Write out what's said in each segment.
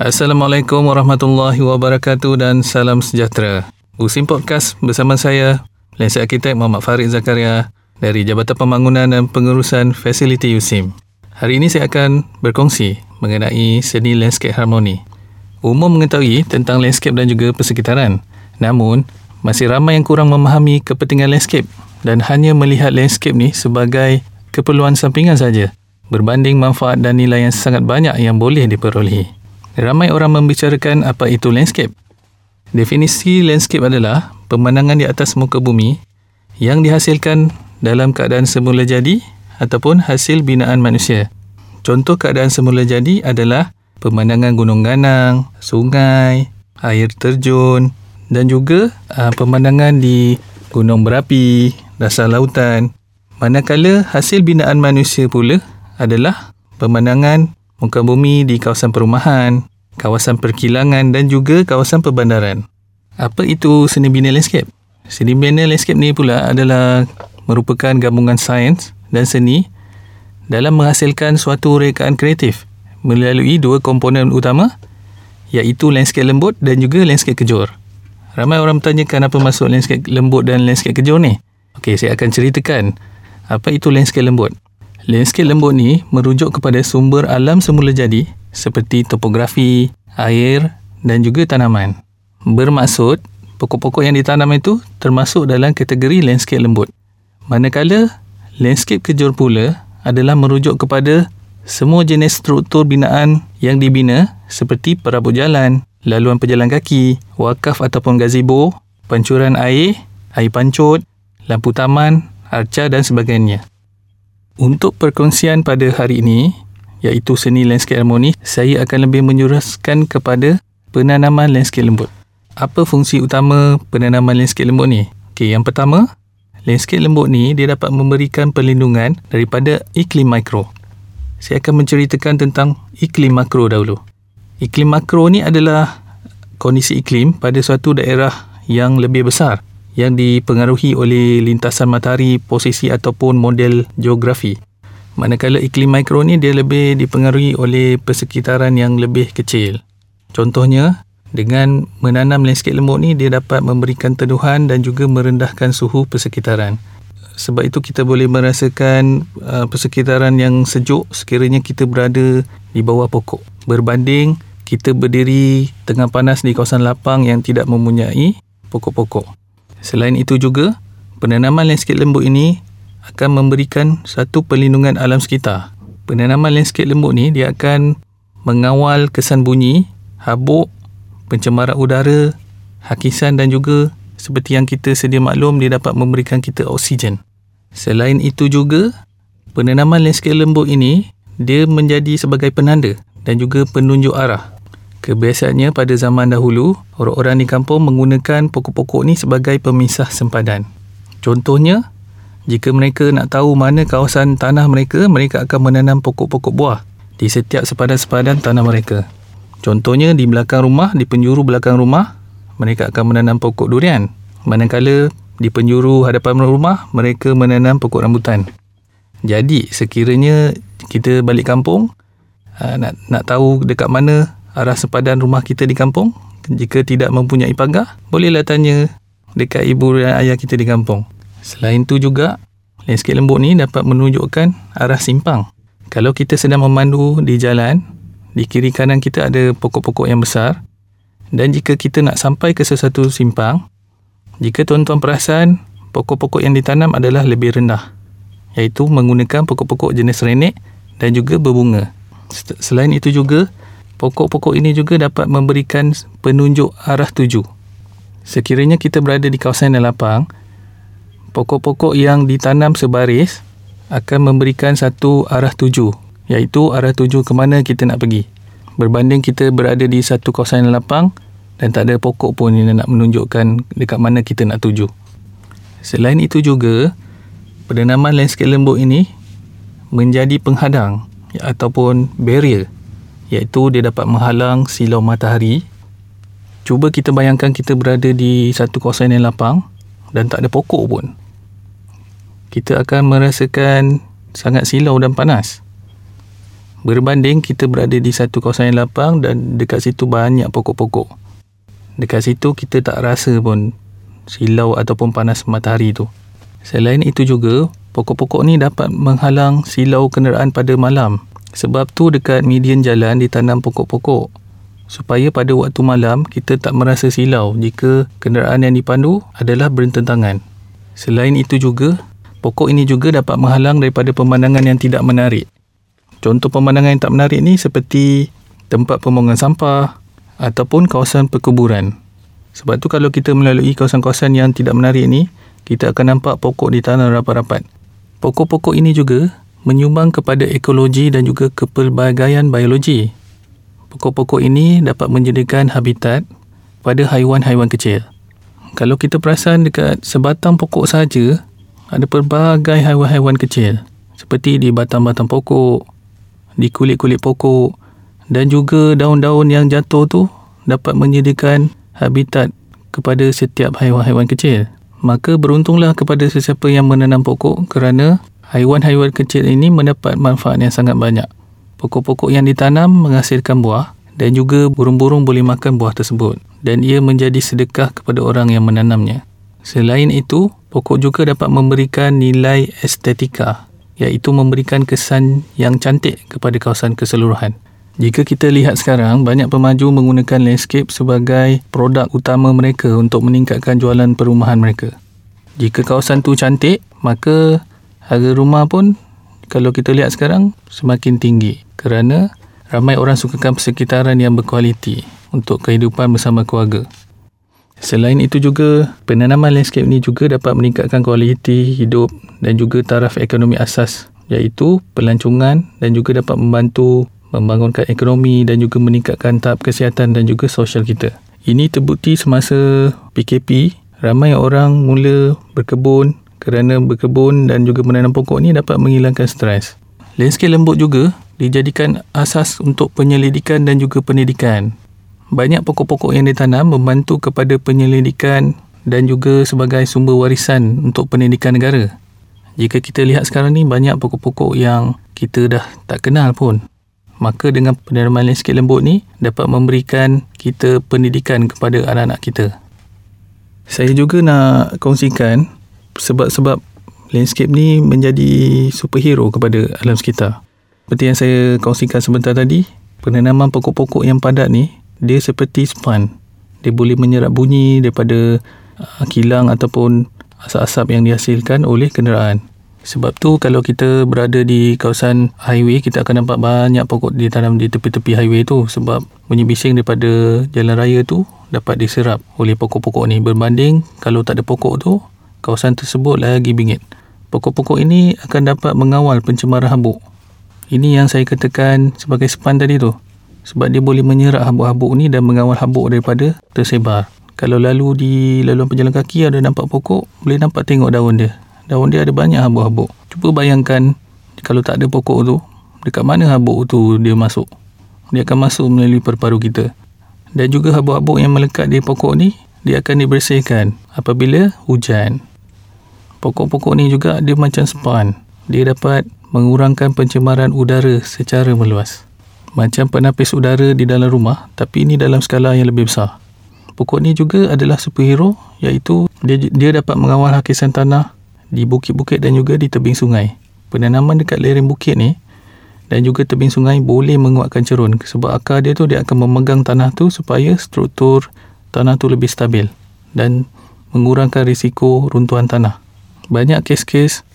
Assalamualaikum warahmatullahi wabarakatuh dan salam sejahtera. Usim Podcast bersama saya, Lensa Arkitek Muhammad Farid Zakaria dari Jabatan Pembangunan dan Pengurusan Fasiliti USIM. Hari ini saya akan berkongsi mengenai seni landscape harmoni. Umum mengetahui tentang landscape dan juga persekitaran. Namun, masih ramai yang kurang memahami kepentingan landscape dan hanya melihat landscape ni sebagai keperluan sampingan saja berbanding manfaat dan nilai yang sangat banyak yang boleh diperolehi. Ramai orang membicarakan apa itu landscape. Definisi landscape adalah pemandangan di atas muka bumi yang dihasilkan dalam keadaan semula jadi ataupun hasil binaan manusia. Contoh keadaan semula jadi adalah pemandangan gunung ganang, sungai, air terjun dan juga uh, pemandangan di gunung berapi, dasar lautan. Manakala hasil binaan manusia pula adalah pemandangan muka bumi di kawasan perumahan, kawasan perkilangan dan juga kawasan perbandaran. Apa itu seni bina landscape? Seni bina landscape ni pula adalah merupakan gabungan sains dan seni dalam menghasilkan suatu rekaan kreatif melalui dua komponen utama iaitu landscape lembut dan juga landscape kejur. Ramai orang bertanyakan apa maksud landscape lembut dan landscape kejur ni? Okey, saya akan ceritakan apa itu landscape lembut. Landscape lembut ni merujuk kepada sumber alam semula jadi seperti topografi, air dan juga tanaman. Bermaksud, pokok-pokok yang ditanam itu termasuk dalam kategori landscape lembut. Manakala, landscape kejur pula adalah merujuk kepada semua jenis struktur binaan yang dibina seperti perabot jalan, laluan pejalan kaki, wakaf ataupun gazebo, pancuran air, air pancut, lampu taman, arca dan sebagainya. Untuk perkongsian pada hari ini, iaitu seni landscape harmoni, saya akan lebih menyuraskan kepada penanaman landscape lembut. Apa fungsi utama penanaman landscape lembut ni? Okey, yang pertama, landscape lembut ni dia dapat memberikan perlindungan daripada iklim mikro. Saya akan menceritakan tentang iklim makro dahulu. Iklim makro ni adalah kondisi iklim pada suatu daerah yang lebih besar yang dipengaruhi oleh lintasan matahari, posisi ataupun model geografi. Manakala iklim mikro ni dia lebih dipengaruhi oleh persekitaran yang lebih kecil. Contohnya, dengan menanam landscape lembut ni dia dapat memberikan teduhan dan juga merendahkan suhu persekitaran. Sebab itu kita boleh merasakan uh, persekitaran yang sejuk sekiranya kita berada di bawah pokok. Berbanding kita berdiri tengah panas di kawasan lapang yang tidak mempunyai pokok-pokok. Selain itu juga, penanaman landscape lembut ini akan memberikan satu perlindungan alam sekitar. Penanaman landscape lembut ni dia akan mengawal kesan bunyi, habuk, pencemaran udara, hakisan dan juga seperti yang kita sedia maklum dia dapat memberikan kita oksigen. Selain itu juga, penanaman landscape lembut ini dia menjadi sebagai penanda dan juga penunjuk arah Kebiasaannya pada zaman dahulu, orang-orang di kampung menggunakan pokok-pokok ni sebagai pemisah sempadan. Contohnya, jika mereka nak tahu mana kawasan tanah mereka, mereka akan menanam pokok-pokok buah di setiap sepadan-sepadan tanah mereka. Contohnya di belakang rumah, di penjuru belakang rumah, mereka akan menanam pokok durian. Manakala di penjuru hadapan rumah, mereka menanam pokok rambutan. Jadi, sekiranya kita balik kampung, ah, nak nak tahu dekat mana arah sepadan rumah kita di kampung? Jika tidak mempunyai pagar bolehlah tanya dekat ibu dan ayah kita di kampung. Selain tu juga landscape lembut ni dapat menunjukkan arah simpang. Kalau kita sedang memandu di jalan di kiri kanan kita ada pokok-pokok yang besar. Dan jika kita nak sampai ke sesuatu simpang jika tuan-tuan perasan pokok-pokok yang ditanam adalah lebih rendah iaitu menggunakan pokok-pokok jenis renek dan juga berbunga. Selain itu juga Pokok-pokok ini juga dapat memberikan penunjuk arah tuju. Sekiranya kita berada di kawasan yang lapang, pokok-pokok yang ditanam sebaris akan memberikan satu arah tuju, iaitu arah tuju ke mana kita nak pergi. Berbanding kita berada di satu kawasan yang lapang dan tak ada pokok pun yang nak menunjukkan dekat mana kita nak tuju. Selain itu juga, penanaman landscape lembut ini menjadi penghadang ataupun barrier iaitu dia dapat menghalang silau matahari. Cuba kita bayangkan kita berada di satu kawasan yang lapang dan tak ada pokok pun. Kita akan merasakan sangat silau dan panas. Berbanding kita berada di satu kawasan yang lapang dan dekat situ banyak pokok-pokok. Dekat situ kita tak rasa pun silau ataupun panas matahari tu. Selain itu juga, pokok-pokok ni dapat menghalang silau kenderaan pada malam. Sebab tu dekat median jalan ditanam pokok-pokok. Supaya pada waktu malam kita tak merasa silau jika kenderaan yang dipandu adalah berententangan. Selain itu juga, pokok ini juga dapat menghalang daripada pemandangan yang tidak menarik. Contoh pemandangan yang tak menarik ni seperti tempat pembuangan sampah ataupun kawasan perkuburan. Sebab tu kalau kita melalui kawasan-kawasan yang tidak menarik ni, kita akan nampak pokok di tanah rapat-rapat. Pokok-pokok ini juga menyumbang kepada ekologi dan juga kepelbagaian biologi. Pokok-pokok ini dapat menjadikan habitat pada haiwan-haiwan kecil. Kalau kita perasan dekat sebatang pokok saja, ada pelbagai haiwan-haiwan kecil seperti di batang-batang pokok, di kulit-kulit pokok dan juga daun-daun yang jatuh tu dapat menyediakan habitat kepada setiap haiwan-haiwan kecil. Maka beruntunglah kepada sesiapa yang menanam pokok kerana haiwan-haiwan kecil ini mendapat manfaat yang sangat banyak. Pokok-pokok yang ditanam menghasilkan buah dan juga burung-burung boleh makan buah tersebut dan ia menjadi sedekah kepada orang yang menanamnya. Selain itu, pokok juga dapat memberikan nilai estetika iaitu memberikan kesan yang cantik kepada kawasan keseluruhan. Jika kita lihat sekarang, banyak pemaju menggunakan landscape sebagai produk utama mereka untuk meningkatkan jualan perumahan mereka. Jika kawasan tu cantik, maka harga rumah pun kalau kita lihat sekarang semakin tinggi kerana ramai orang sukakan persekitaran yang berkualiti untuk kehidupan bersama keluarga. Selain itu juga, penanaman landscape ni juga dapat meningkatkan kualiti hidup dan juga taraf ekonomi asas iaitu pelancongan dan juga dapat membantu membangunkan ekonomi dan juga meningkatkan tahap kesihatan dan juga sosial kita. Ini terbukti semasa PKP, ramai orang mula berkebun kerana berkebun dan juga menanam pokok ni dapat menghilangkan stres. Landscape lembut juga dijadikan asas untuk penyelidikan dan juga pendidikan banyak pokok-pokok yang ditanam membantu kepada penyelidikan dan juga sebagai sumber warisan untuk pendidikan negara. Jika kita lihat sekarang ni banyak pokok-pokok yang kita dah tak kenal pun. Maka dengan penerimaan landscape lembut ni dapat memberikan kita pendidikan kepada anak-anak kita. Saya juga nak kongsikan sebab-sebab landscape ni menjadi superhero kepada alam sekitar. Seperti yang saya kongsikan sebentar tadi, penanaman pokok-pokok yang padat ni dia seperti span. Dia boleh menyerap bunyi daripada uh, kilang ataupun asap-asap yang dihasilkan oleh kenderaan. Sebab tu kalau kita berada di kawasan highway kita akan nampak banyak pokok ditanam di tepi-tepi highway tu sebab bunyi bising daripada jalan raya tu dapat diserap oleh pokok-pokok ni berbanding kalau tak ada pokok tu kawasan tersebut lagi bingit. Pokok-pokok ini akan dapat mengawal pencemaran habuk. Ini yang saya katakan sebagai span tadi tu sebab dia boleh menyerap habuk-habuk ni dan mengawal habuk daripada tersebar. Kalau lalu di laluan pejalan kaki ada nampak pokok, boleh nampak tengok daun dia. Daun dia ada banyak habuk-habuk. Cuba bayangkan kalau tak ada pokok tu, dekat mana habuk tu dia masuk. Dia akan masuk melalui paru-paru kita. Dan juga habuk-habuk yang melekat di pokok ni, dia akan dibersihkan apabila hujan. Pokok-pokok ni juga dia macam span. Dia dapat mengurangkan pencemaran udara secara meluas macam penapis udara di dalam rumah tapi ini dalam skala yang lebih besar. Pokok ni juga adalah superhero iaitu dia, dia dapat mengawal hakisan tanah di bukit-bukit dan juga di tebing sungai. Penanaman dekat lereng bukit ni dan juga tebing sungai boleh menguatkan cerun sebab akar dia tu dia akan memegang tanah tu supaya struktur tanah tu lebih stabil dan mengurangkan risiko runtuhan tanah. Banyak kes-kes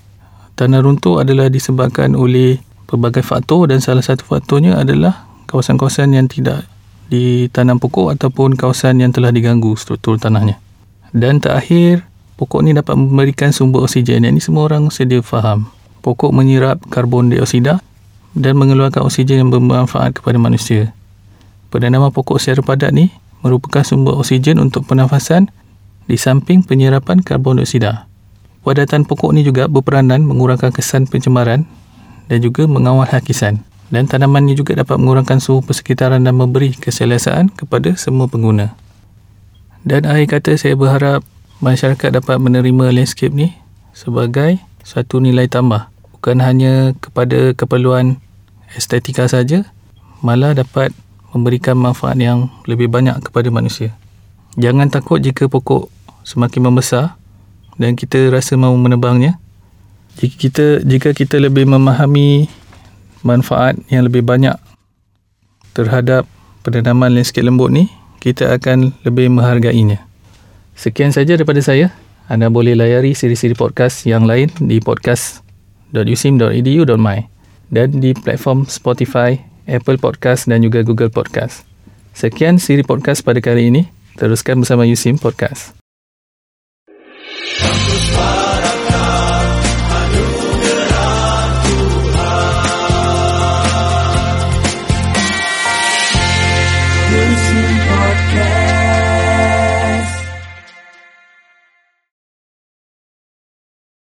tanah runtuh adalah disebabkan oleh pelbagai faktor dan salah satu faktornya adalah kawasan-kawasan yang tidak ditanam pokok ataupun kawasan yang telah diganggu struktur tanahnya. Dan terakhir, pokok ni dapat memberikan sumber oksigen. Yang ini semua orang sedia faham. Pokok menyerap karbon dioksida dan mengeluarkan oksigen yang bermanfaat kepada manusia. Penanaman pokok secara padat ni merupakan sumber oksigen untuk pernafasan di samping penyerapan karbon dioksida. Wadatan pokok ni juga berperanan mengurangkan kesan pencemaran dan juga mengawal hakisan. Dan tanaman ini juga dapat mengurangkan suhu persekitaran dan memberi keselesaan kepada semua pengguna. Dan akhir kata saya berharap masyarakat dapat menerima landscape ni sebagai satu nilai tambah. Bukan hanya kepada keperluan estetika saja malah dapat memberikan manfaat yang lebih banyak kepada manusia. Jangan takut jika pokok semakin membesar dan kita rasa mahu menebangnya. Jika kita jika kita lebih memahami manfaat yang lebih banyak terhadap penanaman landscape lembut ni, kita akan lebih menghargainya. Sekian saja daripada saya. Anda boleh layari siri-siri podcast yang lain di podcast.usim.edu.my dan di platform Spotify, Apple Podcast dan juga Google Podcast. Sekian siri podcast pada kali ini. Teruskan bersama Usim Podcast. Thank you.